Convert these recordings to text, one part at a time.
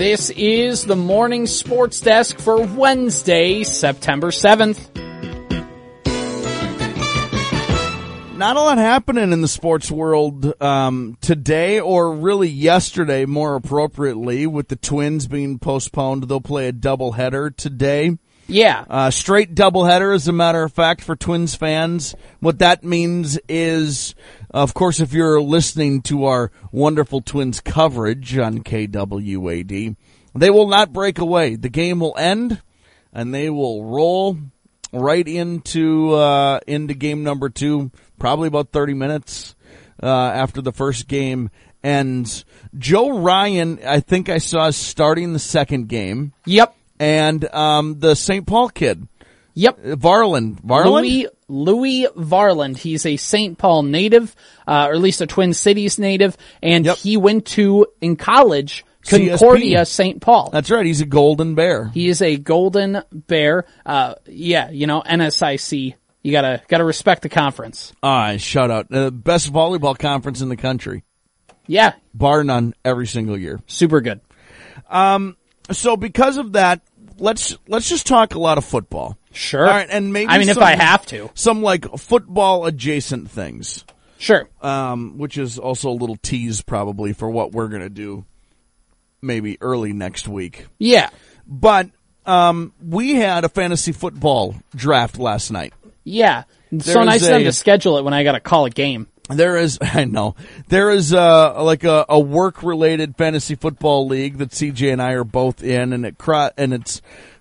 This is the morning sports desk for Wednesday, September 7th. Not a lot happening in the sports world um, today, or really yesterday, more appropriately, with the Twins being postponed. They'll play a doubleheader today. Yeah. Uh, straight doubleheader, as a matter of fact, for Twins fans. What that means is, of course, if you're listening to our wonderful Twins coverage on KWAD, they will not break away. The game will end, and they will roll right into uh, into game number two, probably about thirty minutes uh, after the first game ends. Joe Ryan, I think I saw starting the second game, Yep. And um, the St. Paul kid, Yep. Varland, Varland. Louis Louis Varland. He's a St. Paul native, uh, or at least a Twin Cities native, and Yep. he went to in college Concordia St. Paul. That's right. He's a golden bear. He is a golden bear. Uh, yeah, you know NSIC. You gotta gotta respect the conference. Ah, shout out. Uh, best volleyball conference in the country, Yeah, bar none, every single year. super good. Um, so because of that, let's let's just talk a lot of football. Sure. All right, and maybe I mean, if I have to, some like football adjacent things, sure. um, which is also a little tease probably for what we're gonna do, maybe early next week. Yeah, But um, we had a fantasy football draft last night. yeah. It's so nice of them to schedule it when I got to call a game. There is, I know, there is uh like a, a work related fantasy football league that CJ and I are both in, and it cro- and it's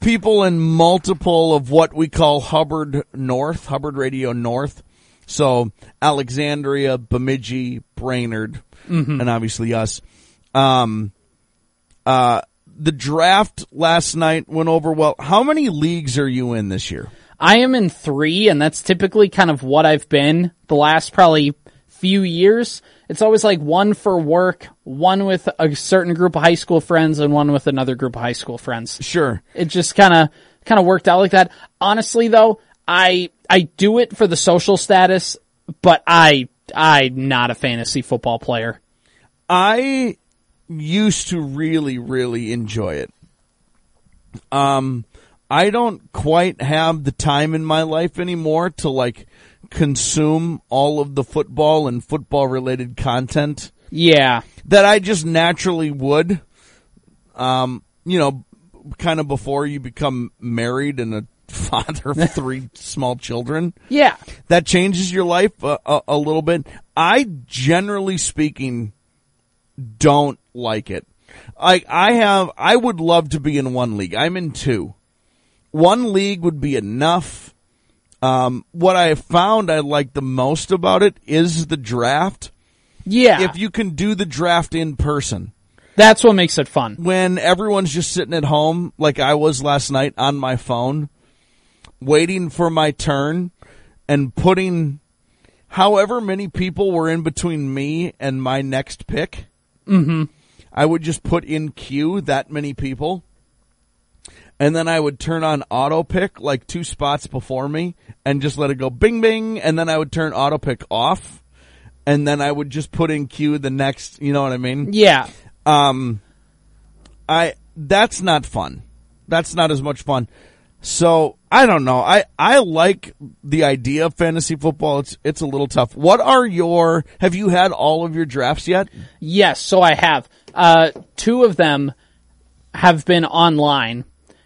people in multiple of what we call Hubbard North, Hubbard Radio North. So Alexandria, Bemidji, Brainerd, and obviously us. Um, uh, the draft last night went over well. How many leagues are you in this year? I am in three, and that's typically kind of what I've been the last probably few years. It's always like one for work, one with a certain group of high school friends, and one with another group of high school friends. Sure. It just kind of kind of worked out like that. Honestly, though, I I do it for the social status, but I I'm not a fantasy football player. I used to really, really enjoy it. Um, I don't quite have the time in my life anymore to like consume all of the football and football related content Yeah, that I just naturally would. Um, you know, kind of before you become married and a father of three small children yeah, that changes your life a, a, a little bit. I generally speaking don't like it. I I have I would love to be in one league. I'm in two. One league would be enough. Um, what I found I like the most about it is the draft. yeah. If you can do the draft in person, that's what makes it fun. when everyone's just sitting at home, like I was last night on my phone, waiting for my turn and putting however many people were in between me and my next pick. Mm-hmm. I would just put in queue that many people. And then I would turn on auto pick like two spots before me and just let it go bing bing. And then I would turn auto pick off. And then I would just put in queue the next, you know what I mean? Yeah, um i that's not fun that's not as much fun so i don't know i i like the idea of fantasy football it's it's a little tough what are your have you had all of your drafts yet Yes, so I have. Uh, two of them have been online,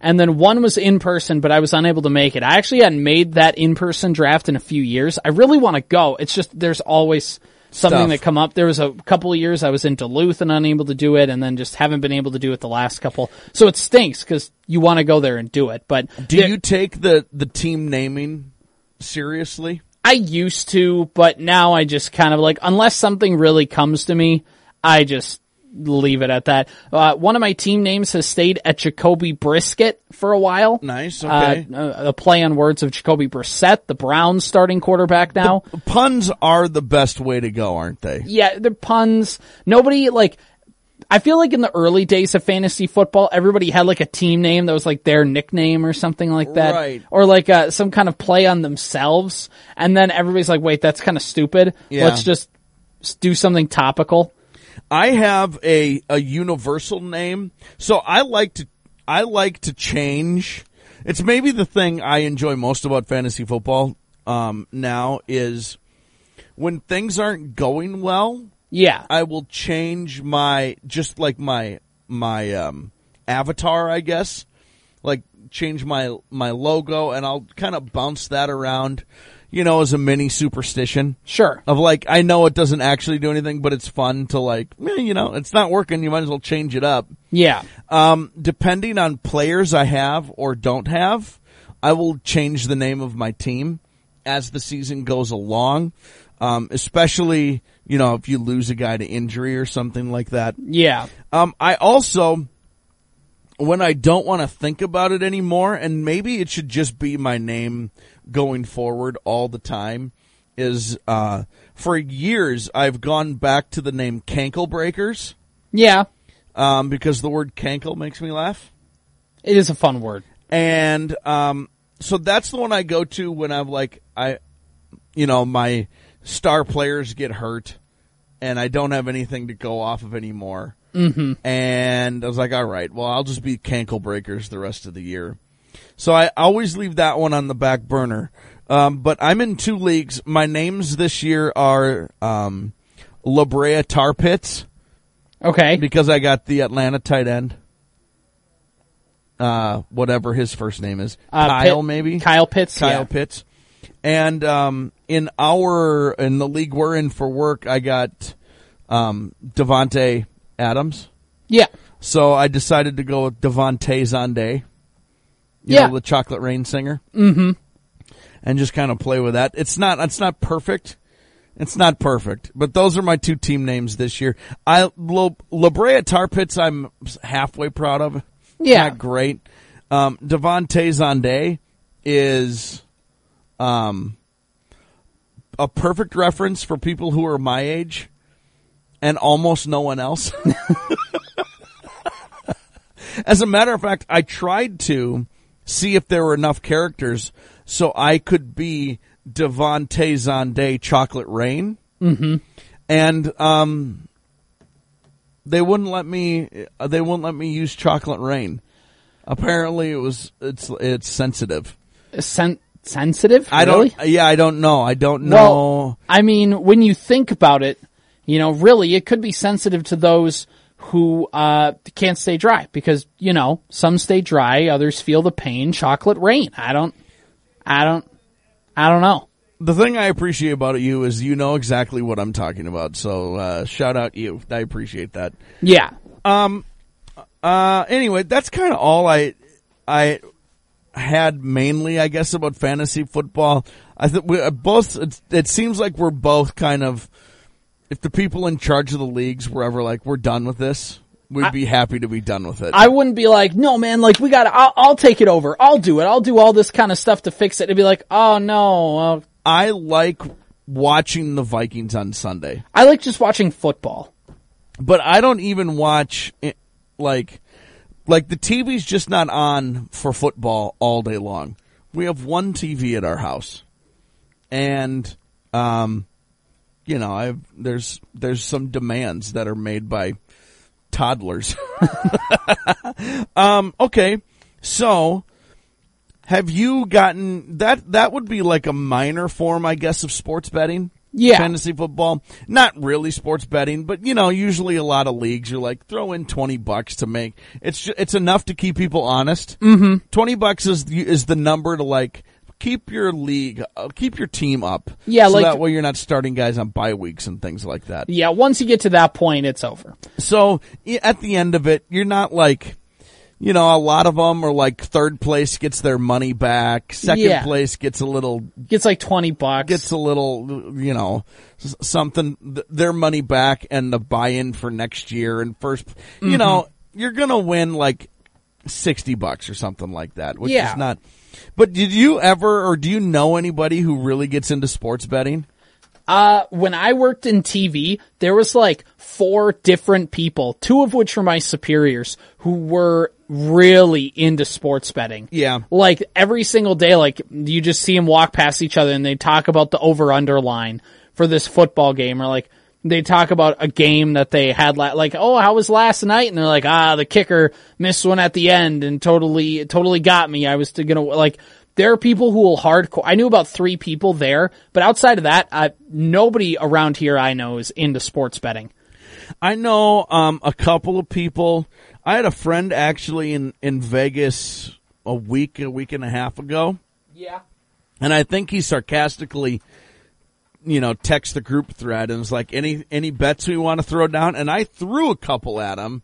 and then one was in person, but I was unable to make it. I actually hadn't made that in person draft in a few years. I really want to go. It's just there's always something Stuff. that come up. There was a couple of years I was in Duluth and unable to do it, and then just haven't been able to do it the last couple. So it stinks because you want to go there and do it, but do there- you take the the team naming seriously I used to, but now I just kind of like, unless something really comes to me, I just leave it at that. Uh, one of my team names has stayed at Jacoby Brisket for a while. nice Uh, okay uh, a play on words of Jacoby Brissett, the Browns starting quarterback now. puns are the best way to go aren't they yeah, the puns. Nobody like. I feel like in the early days of fantasy football, everybody had like a team name that was like their nickname or something like that, Right. or like uh, some kind of play on themselves. And then everybody's like, "Wait, that's kind of stupid. Yeah. Let's just do something topical." I have a a universal name, so I like to I like to change. It's maybe the thing I enjoy most about fantasy football um, now is when things aren't going well. Yeah. I will change my just like my my um, avatar, I guess. Like change my my logo, and I'll kind of bounce that around, you know, as a mini superstition Sure. of like I know it doesn't actually do anything, but it's fun to like, eh, you know, it's not working. You might as well change it up. Yeah. Um, depending on players I have or don't have, I will change the name of my team as the season goes along. Um, especially, you know, if you lose a guy to injury or something like that. Yeah. Um, I also, when I don't want to think about it anymore, and maybe it should just be my name going forward all the time, is, uh, for years I've gone back to the name Cankle Breakers, Yeah. um, because the word cankle makes me laugh. It is a fun word. And, um, so that's the one I go to when I'm like, I, you know, my star players get hurt and I don't have anything to go off of anymore. Mm-hmm. And I was like, all right, well, I'll just be cankle breakers the rest of the year. So I always leave that one on the back burner. Um, but I'm in two leagues. My names this year are, um, La Brea Tar Pits Okay. because I got the Atlanta tight end. Uh, whatever his first name is, Uh, Kyle Pitt- maybe Kyle Pitts. Kyle yeah. Pitts. And um, in our in the league we're in for work, I got um, Davante Adams. Yeah. So I decided to go with Davante Zonday. You Yeah. know, the Chocolate Rain singer. Mm-hmm. And just kind of play with that. It's not it's not perfect. It's not perfect, but those are my two team names this year. I La, La Brea Tar Pits, I'm halfway proud of. Yeah. not great. Um, Davante Zonday is um, a perfect reference for people who are my age and almost no one else. As a matter of fact, I tried to see if there were enough characters so I could be Davante Zonday Chocolate Rain. Mm-hmm. And um, they wouldn't let me. uh, They wouldn't let me use Chocolate Rain. Apparently, it was it's it's sensitive. Sen- sensitive? I don't. Yeah, I don't know. I don't know. Well, I mean, when you think about it, you know, really, it could be sensitive to those who uh, can't stay dry because you know some stay dry, others feel the pain. Chocolate rain. I don't. I don't. I don't know. the thing I appreciate about you is you know exactly what I'm talking about. So uh, shout out you. I appreciate that. Yeah. Um. Uh, anyway, that's kind of all I I had mainly, I guess, about fantasy football. I think we uh, both. It, it seems like we're both kind of. If the people in charge of the leagues were ever like, "We're done with this," we'd be happy to be done with it. I wouldn't be like, no, man, like we got. I'll, I'll take it over. I'll do it. I'll do all this kind of stuff to fix it. It'd be like, oh no. Uh, I like watching the Vikings on Sunday. I like just watching football. but I don't even watch it, like like the TV's just not on for football all day long. We have one TV at our house, and um, you know, I've there's there's some demands that are made by toddlers. um, okay, so have you gotten that? That would be like a minor form, I guess, of sports betting. Yeah. fantasy football. Not really sports betting, but you know, usually a lot of leagues you're like throw in twenty bucks to make it's ju- it's enough to keep people honest. Mm-hmm. Twenty bucks is the, is the number to like keep your league, uh, keep your team up. Yeah, so like- that way you're not starting guys on bye weeks and things like that. Yeah. Once you get to that point, it's over. So at the end of it, you're not like, you know, a lot of them are like third place gets their money back, second Yeah. place gets a little Gets like twenty bucks. gets a little, you know, something, th- their money back and the buy-in for next year and 1st Mm-hmm. you know, you're gonna win like 60 bucks or something like that, which Yeah. is not, but did you ever, or do you know anybody who really gets into sports betting? Uh, when I worked in TV, there was like four different people, two of which were my superiors, who were really into sports betting. Yeah. Like every single day, like you just see them walk past each other and they talk about the over under line for this football game or like, they talk about a game that they had la- like, oh, how was last night? And they're like, ah, the kicker missed one at the end and totally, totally got me. I was to- gonna like. There are people who will hardcore. I knew about three people there, but outside of that, I, nobody around here I know is into sports betting. I know um, a couple of people. I had a friend actually in in Vegas a week, a week and a half ago, Yeah. and I think he sarcastically, you know, text the group thread and was like, "Any any bets we want to throw down?" And I threw a couple at him,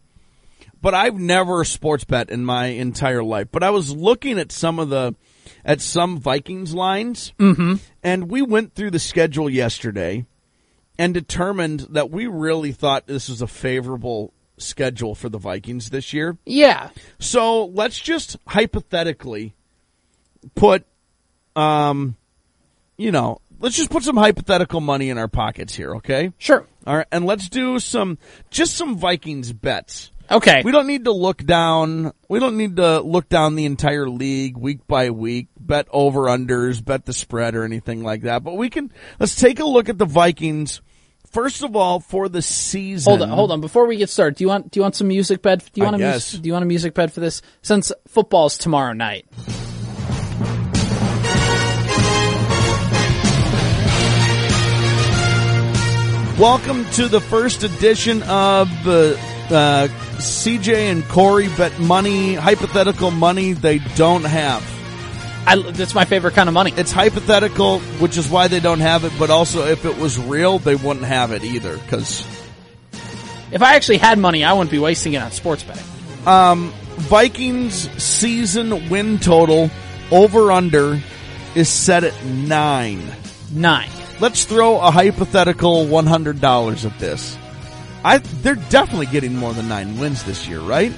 but I've never sports bet in my entire life. But I was looking at some of the at some Vikings lines, mm-hmm. and we went through the schedule yesterday and determined that we really thought this was a favorable schedule for the Vikings this year. Yeah. So let's just hypothetically put, um, you know, let's just put some hypothetical money in our pockets here, okay? Sure. All right, and let's do some, just some Vikings bets. Okay. We don't need to look down. We don't need to look down the entire league week by week, bet over unders, bet the spread or anything like that. But we can let's take a look at the Vikings. First of all, for the season. Hold on, hold on. Before we get started, do you want do you want some music bed? Do you I want a guess. music, do you want a music bed for this? Since football's tomorrow night. Welcome to the first edition of the uh, CJ and Corey bet money, hypothetical money they don't have. I, that's my favorite kind of money. It's hypothetical, which is why they don't have it. But also, if it was real, they wouldn't have it either. Because If I actually had money, I wouldn't be wasting it on sports betting. Vikings season win total over under is set at nine. Nine. Let's throw a hypothetical one hundred dollars at this. I they're definitely getting more than nine wins this year, right?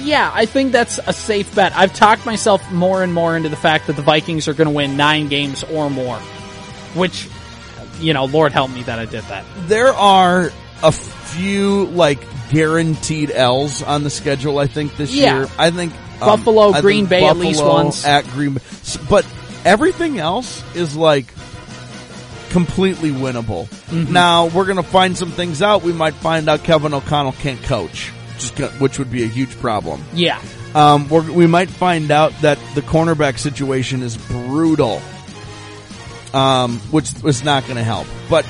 Yeah, I think that's a safe bet. I've talked myself more and more into the fact that the Vikings are going to win nine games or more, which, you know, Lord help me that I did that. There are a few like guaranteed L's on the schedule. I think this Yeah. year. I think um, Buffalo, I think Green Bay at least once. at Green Bay, but everything else is like completely winnable. Mm-hmm. Now we're gonna find some things out. We might find out Kevin O'Connell can't coach, which would be a huge problem. Yeah. Um, we're, we might find out that the cornerback situation is brutal, um, which is not going to help. But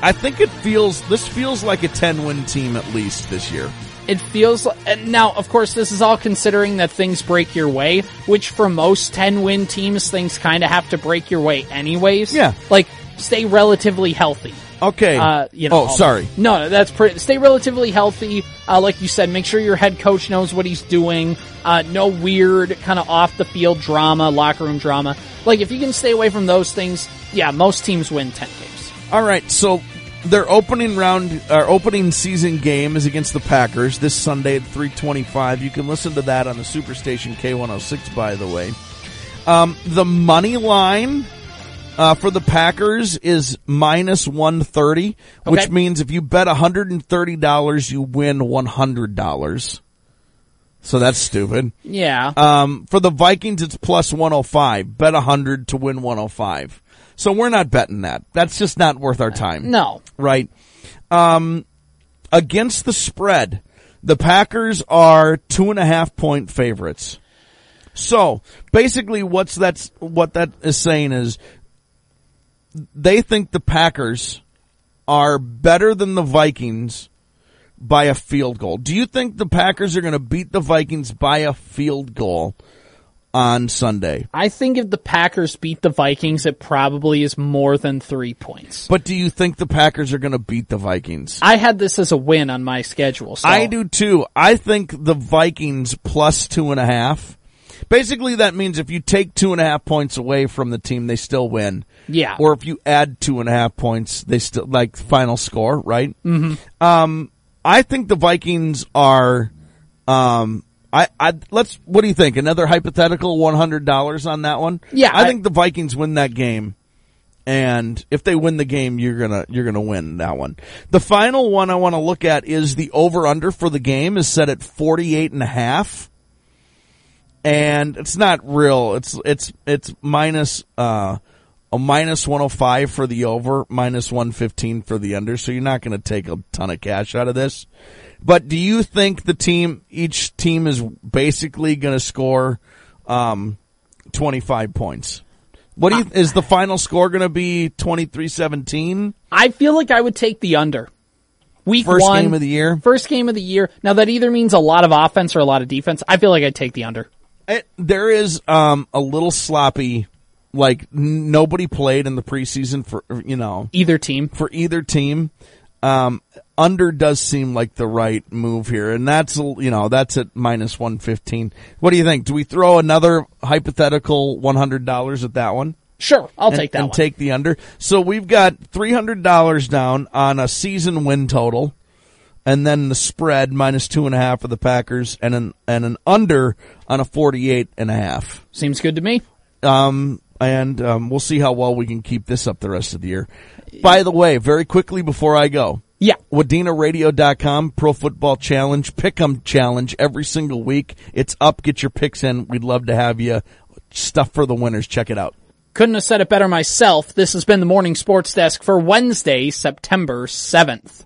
I think it feels this feels like a ten win team at least this year. It feels like, now, of course, this is all considering that things break your way, which for most 10 win teams, things kind of have to break your way anyways. Yeah. Like, stay relatively healthy. Okay. Uh, you know. oh, sorry. No, no, that's pretty, stay relatively healthy. Uh, like you said, make sure your head coach knows what he's doing. Uh, no weird kind of off the field drama, locker room drama. Like, if you can stay away from those things, yeah, most teams win 10 games. All right. So their opening round, our opening season game is against the Packers this Sunday at three twenty five. You can listen to that on the Superstation K one hundred six. By the way, um, the money line. Uh, for the Packers is minus 130, which means if you bet $130, you win $100. So that's stupid. Yeah. Um, for the Vikings, it's plus 105. Bet 100 to win 105. So we're not betting that. That's just not worth our time. no. Right. Um, against the spread, the Packers are two and a half point favorites. So basically what's that's, what that is saying is they think the Packers are better than the Vikings by a field goal. Do you think the Packers are going to beat the Vikings by a field goal on Sunday? I think if the Packers beat the Vikings, it probably is more than three points. But do you think the Packers are going to beat the Vikings? I had this as a win on my schedule. So I do too. I think the Vikings plus two and a half. Basically, that means if you take two and a half points away from the team, they still win. Yeah. Or if you add two and a half points, they still like final score, right? Mm-hmm. Um, I think the Vikings are. Um, I, I let's. What do you think? Another hypothetical one hundred dollars on that one? Yeah, I, I- think the Vikings win that game. And if they win the game, you're gonna you're gonna win that one. The final one I want to look at is the over under for the game is set at forty eight and a half, and it's not real. It's it's it's minus uh a minus 105 for the over, minus 115 for the under. So you're not going to take a ton of cash out of this. But do you think the team, each team is basically going to score, um, 25 points? What do you, is the final score going to be 23-17? I feel like I would take the under. Week First one, game of the year? First game of the year. Now that either means a lot of offense or a lot of defense. I feel like I'd take the under. It, there is, um, a little sloppy, like nobody played in the preseason for, you know, Either team. for either team. Um, under does seem like the right move here, and that's you know that's at minus one fifteen. What do you think? Do we throw another hypothetical one hundred dollars at that one? Sure, I'll and, take that and one. take the under. So we've got three hundred dollars down on a season win total, and then the spread minus two and a half for the Packers, and an and an under on a forty eight and a half. Seems good to me. Um, and um, we'll see how well we can keep this up the rest of the year. By the way, very quickly before I go, Yeah. WadenaRadio.com, Pro Football Challenge, Pick'em Challenge every single week. It's up. Get your picks in. We'd love to have you. Stuff for the winners. Check it out. Couldn't have said it better myself. This has been the morning sports desk for Wednesday, September 7th.